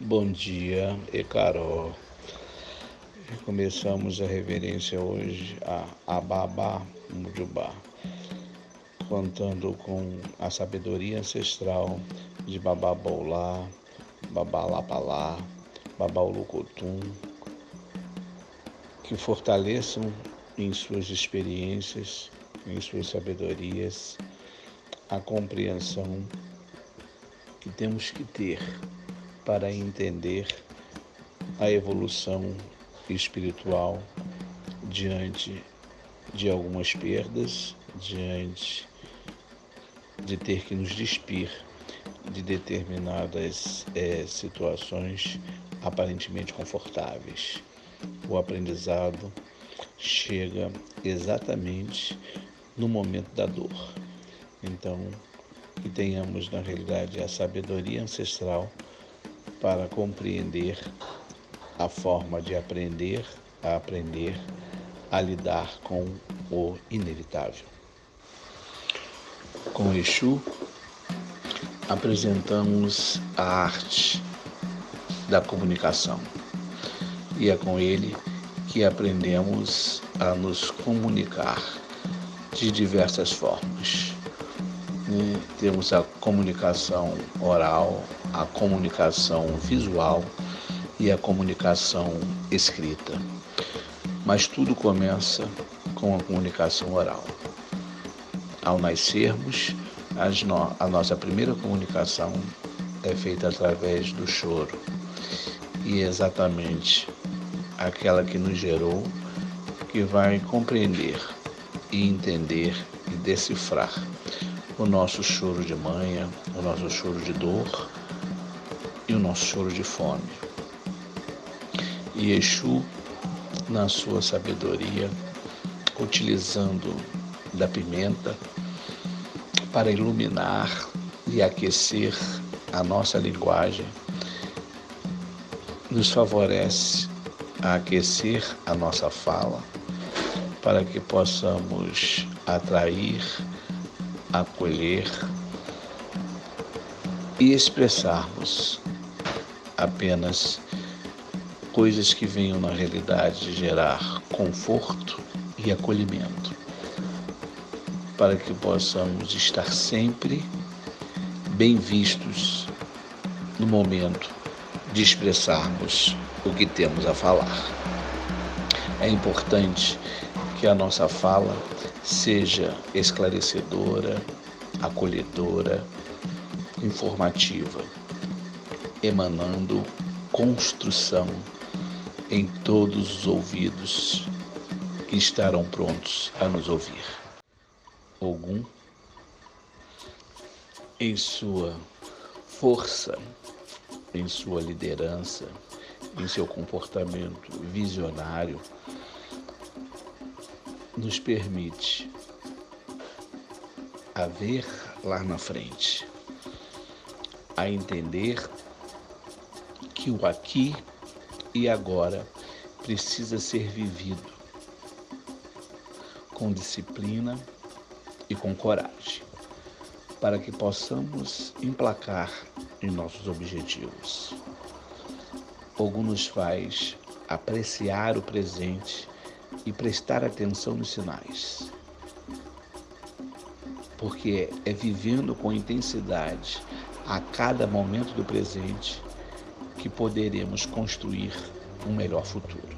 Bom dia, Ecaró. Começamos a reverência hoje a Ababa Mujubá, contando com a sabedoria ancestral de Bababolá, Babalapalá, Babaulucotum, que fortaleçam em suas experiências, em suas sabedorias, a compreensão que temos que ter para entender a evolução espiritual diante de algumas perdas, diante de ter que nos despir de determinadas é, situações aparentemente confortáveis. O aprendizado chega exatamente no momento da dor. Então, que tenhamos na realidade a sabedoria ancestral para compreender a forma de aprender a aprender a lidar com o inevitável. Com Exu, apresentamos a arte da comunicação e é com ele que aprendemos a nos comunicar de diversas formas. E temos a comunicação oral, a comunicação visual e a comunicação escrita. Mas tudo começa com a comunicação oral. Ao nascermos, no a nossa primeira comunicação é feita através do choro. E é exatamente aquela que nos gerou que vai compreender e entender e decifrar o nosso choro de manha, o nosso choro de dor e o nosso choro de fome. E Exu, na sua sabedoria, utilizando da pimenta para iluminar e aquecer a nossa linguagem, nos favorece a aquecer a nossa fala para que possamos atrair, acolher e expressarmos apenas coisas que venham na realidade gerar conforto e acolhimento, para que possamos estar sempre bem vistos no momento de expressarmos o que temos a falar. É importante que a nossa fala seja esclarecedora, acolhedora, informativa, emanando construção em todos os ouvidos que estarão prontos a nos ouvir. Ogum, em sua força, em sua liderança, em seu comportamento visionário, nos permite a ver lá na frente, a entender que o aqui e agora precisa ser vivido com disciplina e com coragem, para que possamos emplacar em nossos objetivos. Ogum nos faz apreciar o presente e prestar atenção nos sinais. Porque é vivendo com intensidade a cada momento do presente que poderemos construir um melhor futuro.